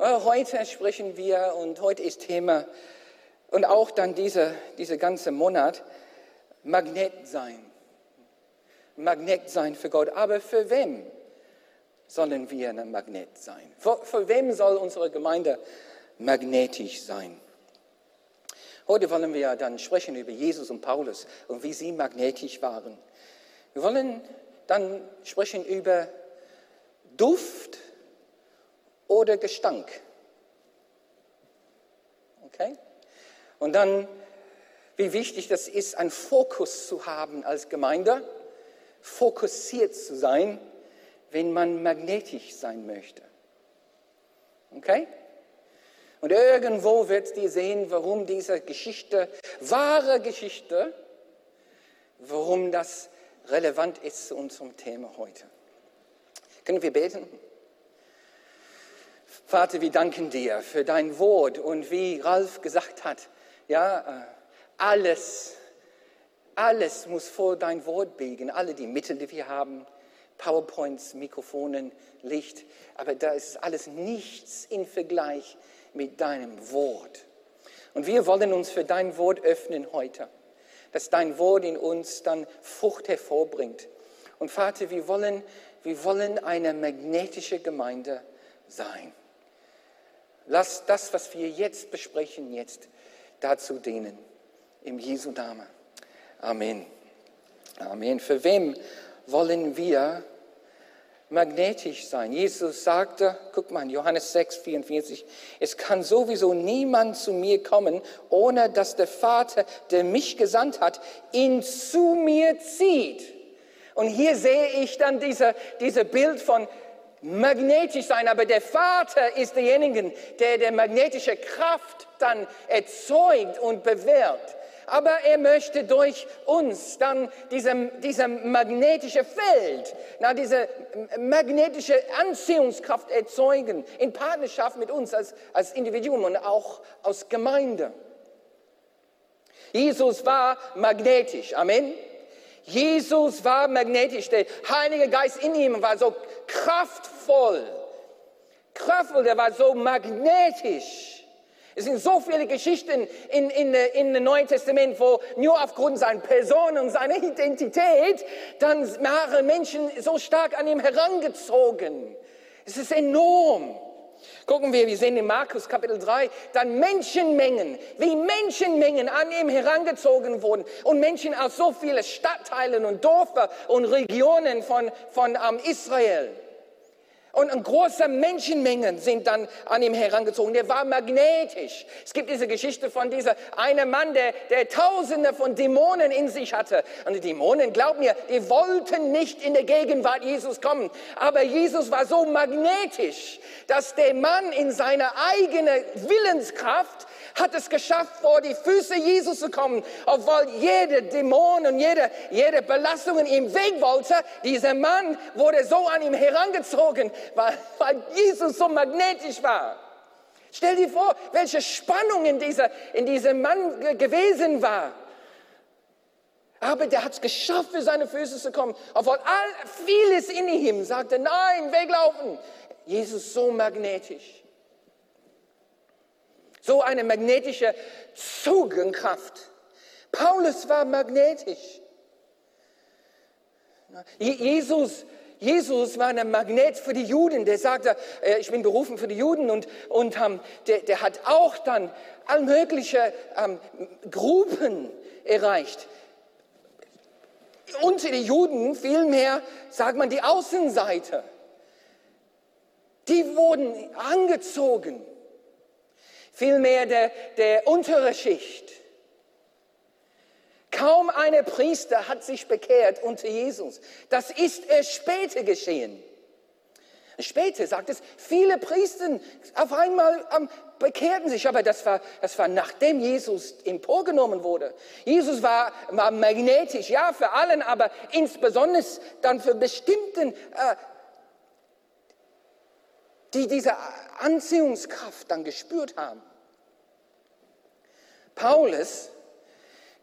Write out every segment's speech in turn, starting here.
Heute sprechen wir und heute ist Thema und auch dann diese, diese ganze Monat Magnet sein. Magnet sein für Gott. Aber für wem sollen wir ein Magnet sein? Für, für wem soll unsere Gemeinde magnetisch sein? Heute wollen wir dann sprechen über Jesus und Paulus und wie sie magnetisch waren. Wir wollen dann sprechen über Duft oder Gestank. Okay? Und dann, wie wichtig das ist, einen Fokus zu haben als Gemeinde, fokussiert zu sein, wenn man magnetisch sein möchte. Okay? Und irgendwo wird ihr sehen, warum diese Geschichte, wahre Geschichte, warum das relevant ist zu unserem Thema heute. Können wir beten? Vater, wir danken dir für dein Wort und wie Ralf gesagt hat, ja, äh, alles, alles muss vor dein Wort biegen, alle die Mittel, die wir haben, PowerPoints, Mikrofonen, Licht, aber da ist alles nichts im Vergleich mit deinem Wort. Und wir wollen uns für dein Wort öffnen heute, dass dein Wort in uns dann Frucht hervorbringt. Und Vater, wir wollen, wir wollen eine magnetische Gemeinde sein. Lass das, was wir jetzt besprechen, jetzt dazu dienen. Im Jesu Namen. Amen. Amen. Für wem wollen wir magnetisch sein. Jesus sagte, guck mal, Johannes 6, 44, es kann sowieso niemand zu mir kommen, ohne dass der Vater, der mich gesandt hat, ihn zu mir zieht. Und hier sehe ich dann diese, diese Bild von magnetisch sein, aber der Vater ist derjenige, der der magnetische Kraft dann erzeugt und bewährt aber er möchte durch uns dann diese, diese magnetische Feld, na, diese magnetische Anziehungskraft erzeugen, in Partnerschaft mit uns als, als Individuum und auch als Gemeinde. Jesus war magnetisch, Amen. Jesus war magnetisch, der Heilige Geist in ihm war so kraftvoll, kraftvoll, der war so magnetisch. Es sind so viele Geschichten in, in, in dem Neuen Testament, wo nur aufgrund seiner Person und seiner Identität dann waren Menschen so stark an ihm herangezogen. Es ist enorm. Gucken wir, wir sehen in Markus Kapitel 3, dann Menschenmengen, wie Menschenmengen an ihm herangezogen wurden und Menschen aus so vielen Stadtteilen und Dörfer und Regionen von, von um, Israel. Und große Menschenmengen sind dann an ihm herangezogen. Der war magnetisch. Es gibt diese Geschichte von dieser eine Mann, der, der Tausende von Dämonen in sich hatte. Und die Dämonen, glaub mir, die wollten nicht in der Gegenwart Jesus kommen. Aber Jesus war so magnetisch, dass der Mann in seiner eigenen Willenskraft hat es geschafft, vor die Füße Jesus zu kommen, obwohl jede Dämon und jede, jede Belastung ihm weg wollte. Dieser Mann wurde so an ihm herangezogen, weil, weil Jesus so magnetisch war. Stell dir vor, welche Spannung in, dieser, in diesem Mann gewesen war. Aber der hat es geschafft, für seine Füße zu kommen, obwohl all, vieles in ihm sagte, nein, weglaufen. Jesus so magnetisch. So eine magnetische Zugkraft. Paulus war magnetisch. Jesus, Jesus war ein Magnet für die Juden. Der sagte, äh, ich bin berufen für die Juden und, und ähm, der, der hat auch dann all mögliche ähm, Gruppen erreicht. Unter die Juden vielmehr, sagt man, die Außenseite. Die wurden angezogen vielmehr der, der untere Schicht. Kaum eine Priester hat sich bekehrt unter Jesus. Das ist erst später geschehen. Später sagt es, viele Priester auf einmal ähm, bekehrten sich, aber das war, das war nachdem Jesus emporgenommen wurde. Jesus war, war magnetisch, ja, für allen, aber insbesondere dann für bestimmten, äh, die diese Anziehungskraft dann gespürt haben. Paulus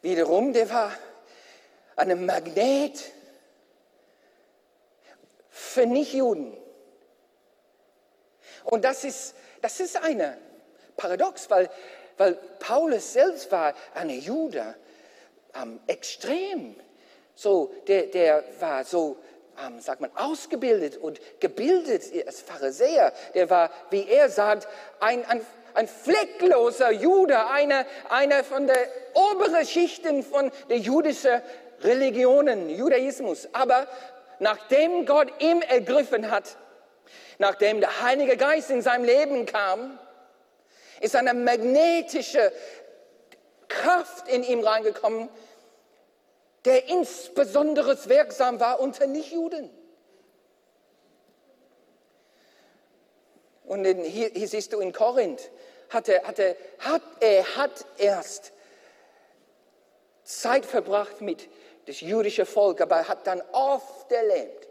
wiederum, der war ein Magnet für Nichtjuden. Und das ist, das ist eine Paradox, weil, weil Paulus selbst war ein Jude, ähm, extrem. So, der, der war so, ähm, sagt man, ausgebildet und gebildet als Pharisäer. Der war, wie er sagt, ein, ein, ein fleckloser Jude, einer, einer von der oberen Schichten von der jüdischen Religionen, Judaismus. Aber nachdem Gott ihm ergriffen hat, nachdem der Heilige Geist in sein Leben kam, ist eine magnetische Kraft in ihm reingekommen, der insbesondere wirksam war unter Nichtjuden. Und hier, hier, siehst du in Korinth, hat er, hat, er, hat, er hat erst Zeit verbracht mit das jüdische Volk, aber er hat dann oft erlebt,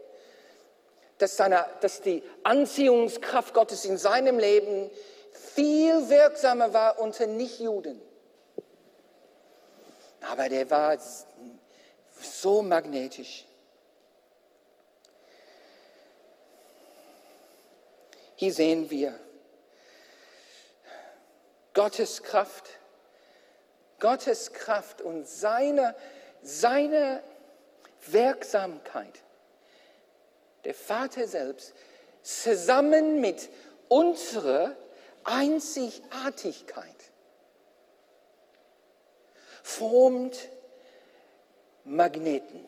dass, seine, dass die Anziehungskraft Gottes in seinem Leben viel wirksamer war unter Nichtjuden. Aber der war so magnetisch. Hier sehen wir Gottes Kraft, Gottes Kraft und seine, seine Wirksamkeit. Der Vater selbst zusammen mit unserer Einzigartigkeit formt Magneten.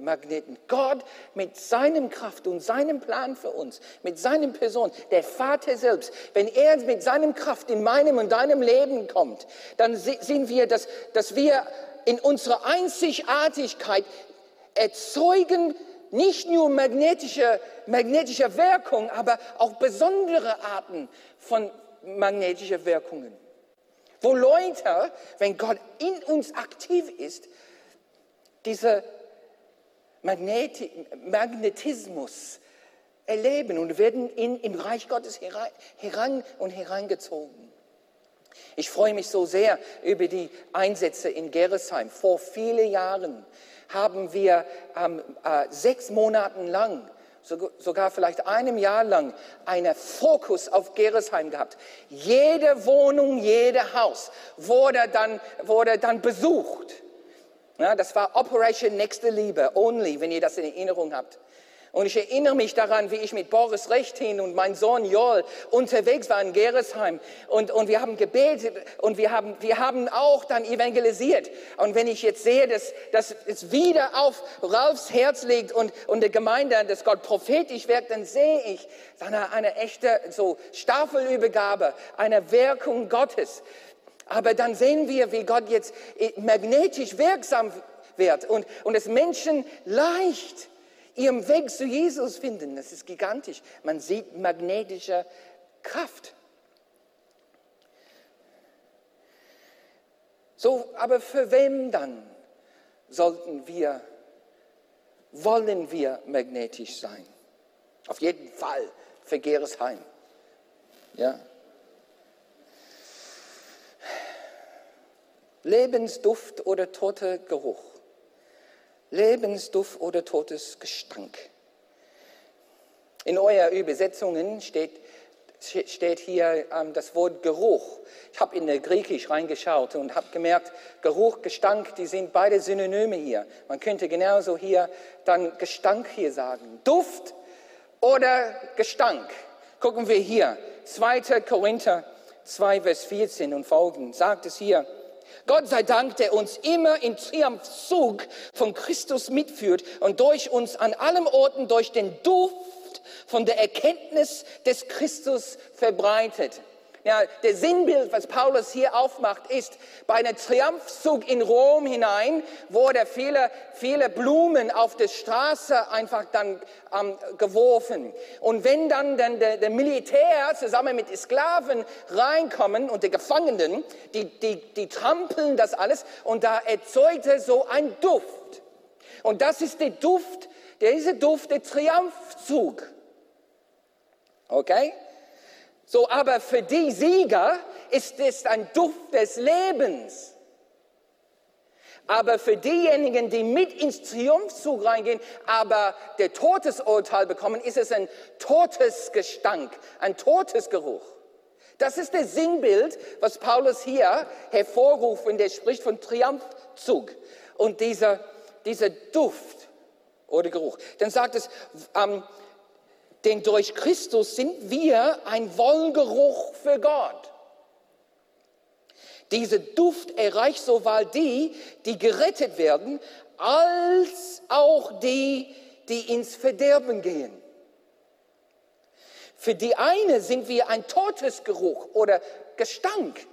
Magneten. Gott mit seinem Kraft und seinem Plan für uns, mit seinem Person, der Vater selbst, wenn er mit seinem Kraft in meinem und deinem Leben kommt, dann sehen wir, dass, dass wir in unserer Einzigartigkeit erzeugen nicht nur magnetische, magnetische Wirkung, aber auch besondere Arten von magnetischer Wirkungen. Wo Leute, wenn Gott in uns aktiv ist, diese Magneti Magnetismus erleben und werden in, im Reich Gottes heran und herangezogen. Ich freue mich so sehr über die Einsätze in Geresheim. Vor vielen Jahren haben wir ähm, äh, sechs Monate lang sogar vielleicht einem Jahr lang einen Fokus auf Geresheim gehabt. Jede Wohnung, jede Haus wurde dann, wurde dann besucht. Ja, das war Operation Nächste Liebe, only, wenn ihr das in Erinnerung habt. Und ich erinnere mich daran, wie ich mit Boris Rechtin und mein Sohn Joel unterwegs war in Geresheim. Und, und wir haben gebetet und wir haben, wir haben auch dann evangelisiert. Und wenn ich jetzt sehe, dass, dass es wieder auf Ralfs Herz liegt und, und der Gemeinde, dass Gott prophetisch wirkt, dann sehe ich eine, eine echte so Staffelübergabe, eine Wirkung Gottes. Aber dann sehen wir, wie Gott jetzt magnetisch wirksam wird und, und es Menschen leicht ihren Weg zu Jesus finden. Das ist gigantisch. Man sieht magnetische Kraft. So, aber für wem dann sollten wir, wollen wir magnetisch sein? Auf jeden Fall für Geresheim. Ja. Lebensduft oder toter Geruch. Lebensduft oder totes Gestank. In eurer Übersetzungen steht, steht hier ähm, das Wort Geruch. Ich habe in der Griechisch reingeschaut und habe gemerkt, Geruch, Gestank, die sind beide Synonyme hier. Man könnte genauso hier dann Gestank hier sagen. Duft oder Gestank. Gucken wir hier. 2. Korinther 2, Vers 14 und folgend sagt es hier. Gott sei Dank, der uns immer in Triumphzug von Christus mitführt und durch uns an allen Orten durch den Duft von der Erkenntnis des Christus verbreitet. Ja, der Sinnbild, was Paulus hier aufmacht, ist bei einem Triumphzug in Rom hinein, wurde viele, viele Blumen auf der Straße einfach dann ähm, geworfen. Und wenn dann, dann der, der Militär zusammen mit Sklaven reinkommen und die Gefangenen, die, die, die trampeln das alles und da erzeugte so ein Duft. Und das ist der Duft, dieser Duft, der Triumphzug. Okay? So, aber für die Sieger ist es ein Duft des Lebens. Aber für diejenigen, die mit ins Triumphzug reingehen, aber der Todesurteil bekommen, ist es ein Todesgestank, ein Todesgeruch. Das ist das Sinnbild, was Paulus hier hervorruft, wenn der spricht von Triumphzug und dieser, dieser Duft oder Geruch. Dann sagt es, ähm, denn durch Christus sind wir ein Wollgeruch für Gott. Dieser Duft erreicht sowohl die, die gerettet werden, als auch die, die ins Verderben gehen. Für die eine sind wir ein Todesgeruch oder Gestank.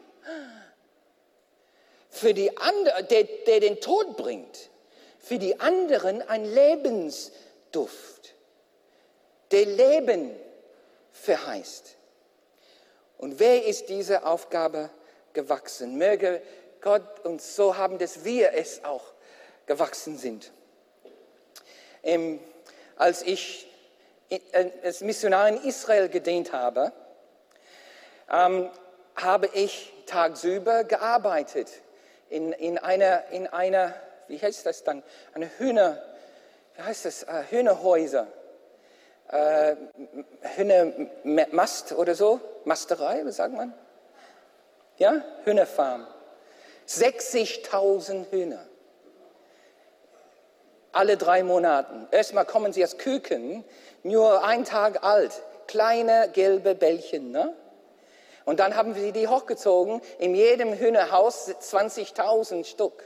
Für die andere, der, der den Tod bringt. Für die anderen ein Lebensduft, der Leben verheißt. Und wer ist diese Aufgabe gewachsen. Möge Gott uns so haben, dass wir es auch gewachsen sind. Ähm, als ich äh, als Missionar in Israel gedient habe, ähm, habe ich tagsüber gearbeitet in, in, einer, in einer, wie heißt das dann, eine Hühner, wie heißt das, äh, Hühnerhäuser, äh, Hühnermast oder so, Masterei, was sagt man? Ja, Hühnerfarm. 60.000 Hühner. Alle drei Monaten. Erstmal kommen sie als Küken, nur ein Tag alt. Kleine gelbe Bällchen. Ne? Und dann haben wir die hochgezogen. In jedem Hühnerhaus 20.000 Stück.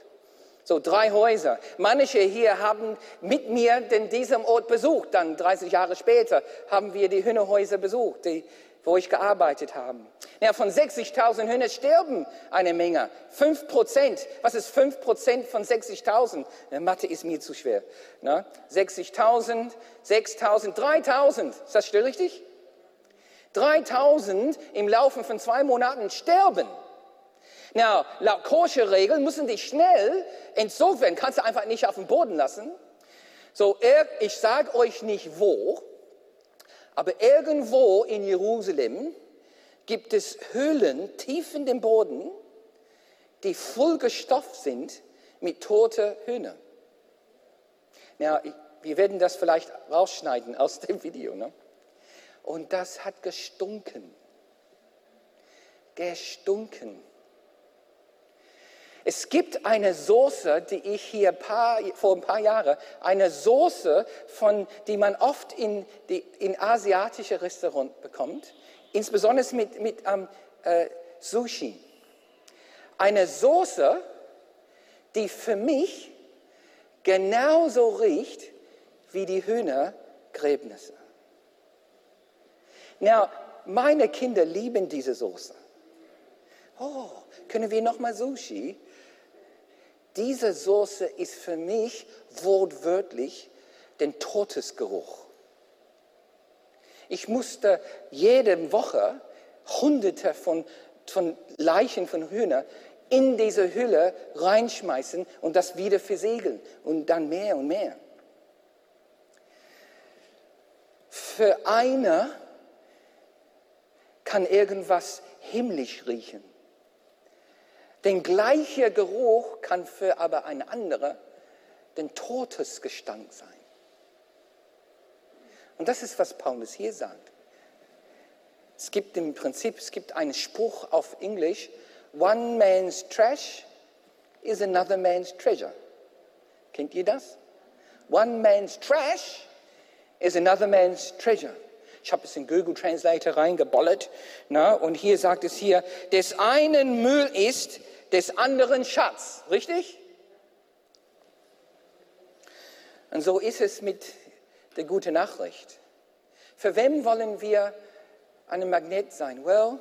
So drei Häuser. Manche hier haben mit mir den diesem Ort besucht. Dann 30 Jahre später haben wir die Hühnerhäuser besucht. Die wo ich gearbeitet habe. Ja, von 60.000 Hühner sterben eine Menge. 5 Prozent. Was ist 5 Prozent von 60.000? Mathe ist mir zu schwer. 60.000, 6.000, 3.000. Ist das richtig? 3.000 im Laufe von zwei Monaten sterben. Na, laut koscher Regeln müssen die schnell entsorgt werden. Kannst du einfach nicht auf den Boden lassen. So, ich sage euch nicht wo, aber irgendwo in Jerusalem gibt es Höhlen tief in dem Boden, die vollgestopft sind mit toten Hühnern. Ja, wir werden das vielleicht rausschneiden aus dem Video. Ne? Und das hat gestunken. Gestunken. Es gibt eine Soße, die ich hier paar, vor ein paar Jahren, eine Soße, von, die man oft in, die, in asiatische Restaurants bekommt, insbesondere mit, mit ähm, äh, Sushi. Eine Soße, die für mich genauso riecht wie die Hühnergräbnisse. Now, meine Kinder lieben diese Soße. Oh, können wir noch mal Sushi? Diese Soße ist für mich wortwörtlich den Todesgeruch. Ich musste jede Woche Hunderte von, von Leichen von Hühnern in diese Hülle reinschmeißen und das wieder versiegeln und dann mehr und mehr. Für eine kann irgendwas himmlisch riechen. Den gleichen Geruch kann für aber eine andere den Todesgestank sein. Und das ist, was Paulus hier sagt. Es gibt im Prinzip, es gibt einen Spruch auf Englisch, one man's trash is another man's treasure. Kennt ihr das? One man's trash is another man's treasure. Ich habe es in Google Translator reingebollert. Na, und hier sagt es hier, des einen Müll ist des anderen Schatz. Richtig? Und so ist es mit der guten Nachricht. Für wem wollen wir ein Magnet sein? Well,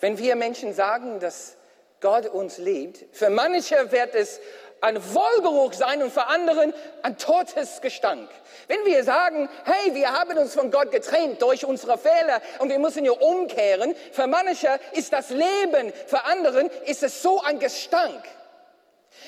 wenn wir Menschen sagen, dass Gott uns liebt, für manche wird es ein Wohlgeruch sein und für anderen ein Todesgestank. Wenn wir sagen, hey, wir haben uns von Gott getrennt durch unsere Fehler und wir müssen hier umkehren, für manche ist das Leben, für anderen ist es so ein Gestank.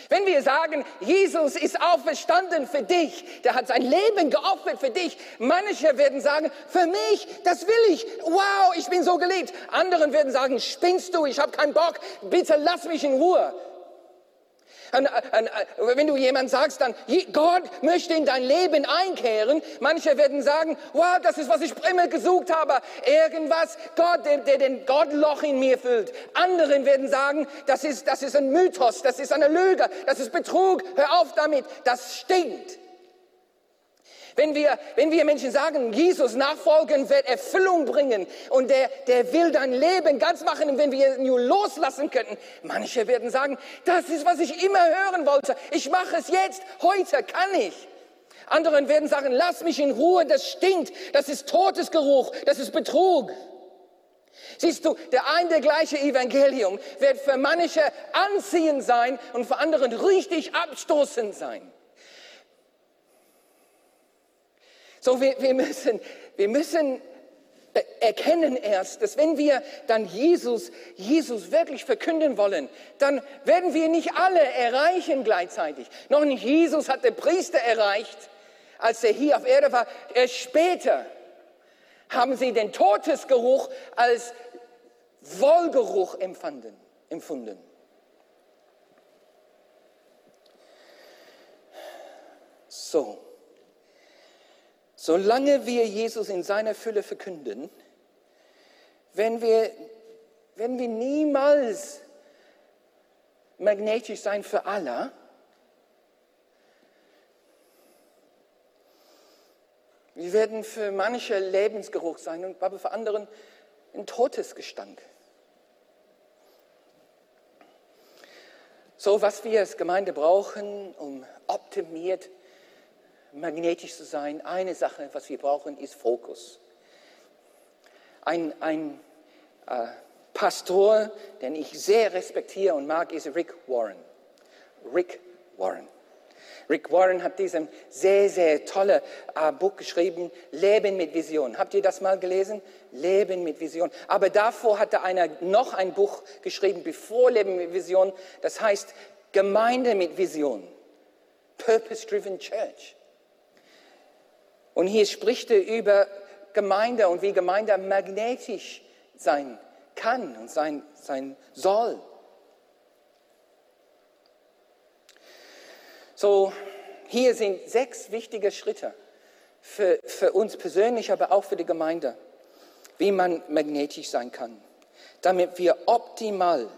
Wenn wir sagen, Jesus ist auferstanden für dich, der hat sein Leben geopfert für dich, manche werden sagen, für mich, das will ich, wow, ich bin so geliebt. Anderen werden sagen, spinnst du, ich habe keinen Bock, bitte lass mich in Ruhe. Und, und, wenn du jemand sagst, dann Gott möchte in dein Leben einkehren, manche werden sagen, wow, das ist, was ich immer gesucht habe, irgendwas, Gott, der, der den Gottloch in mir füllt. Anderen werden sagen, das ist, das ist ein Mythos, das ist eine Lüge, das ist Betrug, hör auf damit, das stinkt. Wenn wir, wenn wir Menschen sagen, Jesus nachfolgen wird Erfüllung bringen und der, der will dein Leben ganz machen und wenn wir ihn nur loslassen könnten, manche werden sagen, das ist, was ich immer hören wollte. Ich mache es jetzt, heute kann ich. Anderen werden sagen, lass mich in Ruhe, das stinkt, das ist Todesgeruch, das ist Betrug. Siehst du, der ein der gleiche Evangelium wird für manche anziehend sein und für anderen richtig abstoßend sein. So, wir, wir, müssen, wir müssen erkennen erst, dass wenn wir dann Jesus, Jesus wirklich verkünden wollen, dann werden wir nicht alle erreichen gleichzeitig. Noch nicht Jesus hat der Priester erreicht, als er hier auf Erde war. Erst später haben sie den Todesgeruch als Wohlgeruch empfanden, empfunden. So. Solange wir Jesus in seiner Fülle verkünden, werden wir, werden wir niemals magnetisch sein für alle. Wir werden für manche Lebensgeruch sein und aber für anderen ein Todesgestank. So, was wir als Gemeinde brauchen, um optimiert magnetisch zu sein, eine Sache, was wir brauchen, ist Fokus. Ein, ein äh, Pastor, den ich sehr respektiere und mag, ist Rick Warren. Rick Warren. Rick Warren hat diesem sehr, sehr tolle äh, Buch geschrieben, Leben mit Vision. Habt ihr das mal gelesen? Leben mit Vision. Aber davor hatte einer noch ein Buch geschrieben, bevor Leben mit Vision. Das heißt Gemeinde mit Vision. Purpose-Driven Church. Und hier spricht er über Gemeinde und wie Gemeinde magnetisch sein kann und sein, sein soll. So, hier sind sechs wichtige Schritte für, für uns persönlich, aber auch für die Gemeinde, wie man magnetisch sein kann, damit wir optimal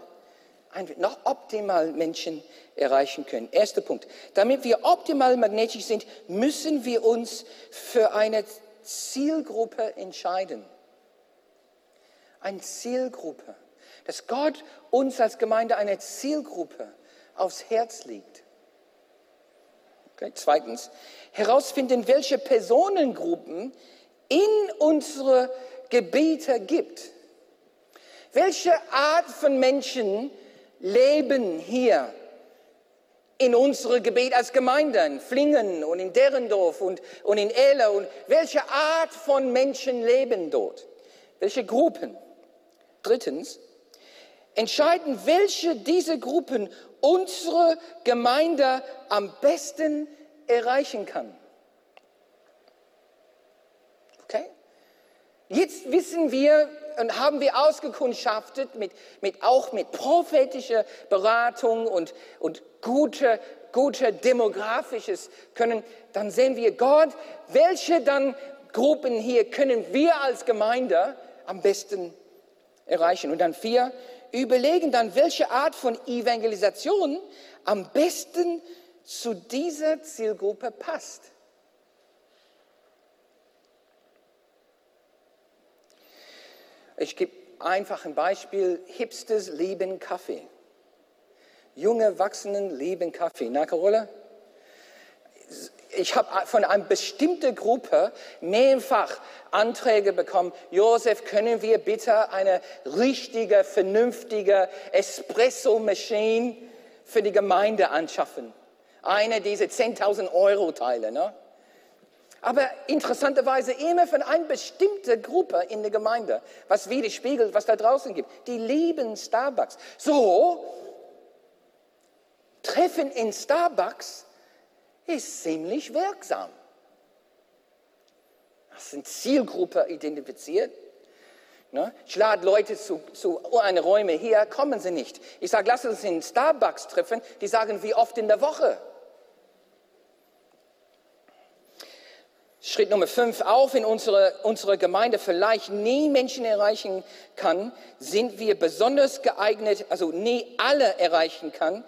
noch optimal Menschen erreichen können. Erster Punkt. Damit wir optimal magnetisch sind, müssen wir uns für eine Zielgruppe entscheiden. Eine Zielgruppe. Dass Gott uns als Gemeinde eine Zielgruppe aufs Herz legt. Okay. Zweitens, herausfinden, welche Personengruppen in unsere Gebiete gibt. Welche Art von Menschen leben hier in unserem Gebet als Gemeinde, in Flingen und in Derendorf und, und in Ehler und welche Art von Menschen leben dort? Welche Gruppen? Drittens, entscheiden, welche dieser Gruppen unsere Gemeinde am besten erreichen kann. Okay? Jetzt wissen wir, und haben wir ausgekundschaftet, mit, mit, auch mit prophetischer Beratung und, und guter, guter demografisches Können, dann sehen wir Gott, welche dann Gruppen hier können wir als Gemeinde am besten erreichen. Und dann vier, überlegen dann, welche Art von Evangelisation am besten zu dieser Zielgruppe passt. Ich gebe einfach ein Beispiel. Hipsters lieben Kaffee. Junge Erwachsenen lieben Kaffee. Na, Carola? Ich habe von einer bestimmten Gruppe mehrfach Anträge bekommen. Josef, können wir bitte eine richtige, vernünftige Espresso-Maschine für die Gemeinde anschaffen? Eine dieser 10.000 Euro Teile, ne? Aber interessanterweise immer von einer bestimmten Gruppe in der Gemeinde, was widerspiegelt, was da draußen gibt. Die lieben Starbucks. So, Treffen in Starbucks ist ziemlich wirksam. Das sind Zielgruppe identifiziert. Ne? Ich lade Leute zu, zu einen Räume hier, kommen sie nicht. Ich sage, lass uns in Starbucks treffen. Die sagen, wie oft in der Woche? Schritt Nummer fünf, auch wenn unsere, unsere Gemeinde vielleicht nie Menschen erreichen kann, sind wir besonders geeignet, also nie alle erreichen kann,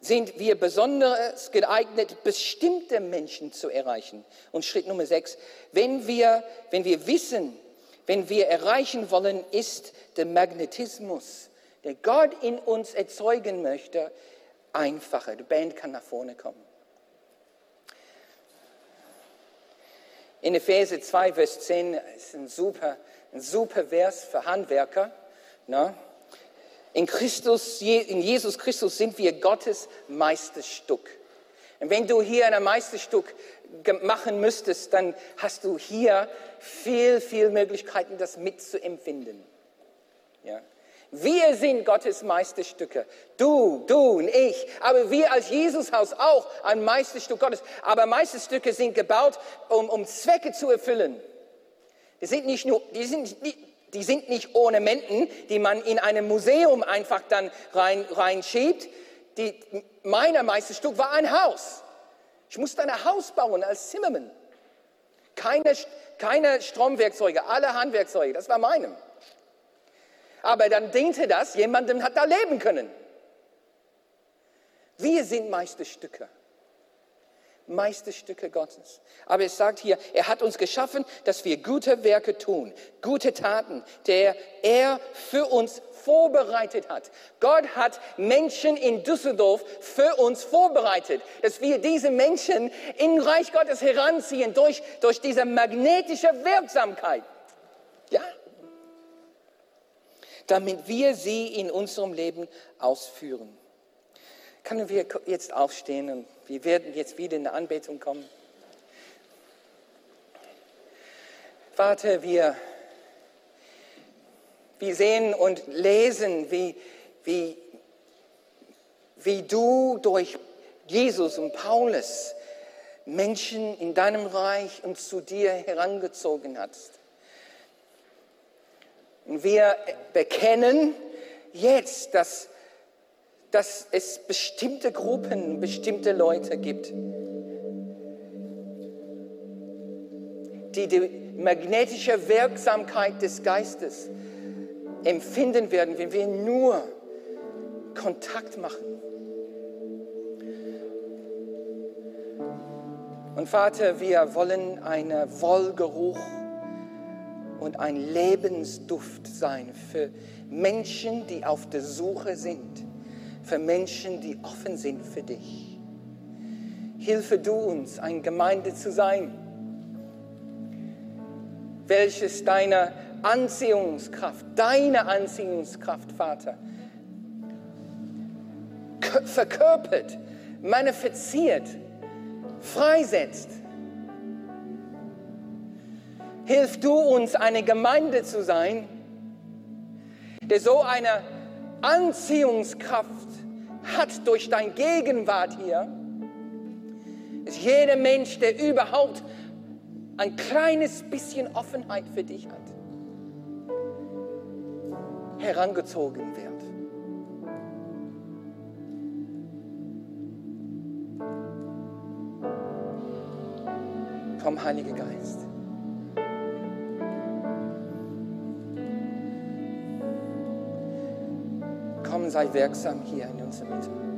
sind wir besonders geeignet, bestimmte Menschen zu erreichen. Und Schritt Nummer sechs, wenn wir, wenn wir wissen, wenn wir erreichen wollen, ist der Magnetismus, der Gott in uns erzeugen möchte, einfacher. Die Band kann nach vorne kommen. In Epheser 2, Vers 10 ist ein super, ein super Vers für Handwerker. Ne? In, Christus, in Jesus Christus sind wir Gottes Meisterstück. Und wenn du hier ein Meisterstück machen müsstest, dann hast du hier viel, viel Möglichkeiten, das mitzuempfinden. Ja? Wir sind Gottes Meisterstücke. Du, du und ich. Aber wir als Jesushaus auch ein Meisterstück Gottes. Aber Meisterstücke sind gebaut, um, um Zwecke zu erfüllen. Die sind nicht nur, die sind nicht, die sind nicht Ornamenten, die man in einem Museum einfach dann rein, reinschiebt. Die, meiner Meisterstück war ein Haus. Ich musste ein Haus bauen als Zimmermann. Keine, keine Stromwerkzeuge, alle Handwerkzeuge, das war meinem. Aber dann diente das, jemandem hat da leben können. Wir sind Meisterstücke. Meisterstücke Gottes. Aber es sagt hier, er hat uns geschaffen, dass wir gute Werke tun, gute Taten, der er für uns vorbereitet hat. Gott hat Menschen in Düsseldorf für uns vorbereitet, dass wir diese Menschen in Reich Gottes heranziehen durch, durch diese magnetische Wirksamkeit. Damit wir sie in unserem Leben ausführen. Können wir jetzt aufstehen und wir werden jetzt wieder in die Anbetung kommen? Vater, wir, wir sehen und lesen, wie, wie, wie du durch Jesus und Paulus Menschen in deinem Reich und zu dir herangezogen hast. Und wir bekennen jetzt, dass, dass es bestimmte Gruppen, bestimmte Leute gibt, die die magnetische Wirksamkeit des Geistes empfinden werden, wenn wir nur Kontakt machen. Und Vater, wir wollen einen Wollgeruch und ein Lebensduft sein für Menschen, die auf der Suche sind, für Menschen, die offen sind für dich. Hilfe du uns, eine Gemeinde zu sein, welches deine Anziehungskraft, deine Anziehungskraft, Vater, verkörpert, manifestiert, freisetzt Hilf du uns, eine Gemeinde zu sein, der so eine Anziehungskraft hat durch dein Gegenwart hier, dass jeder Mensch, der überhaupt ein kleines bisschen Offenheit für dich hat, herangezogen wird. Komm, Heiliger Geist. Sei wirksam hier in unserer Mitte.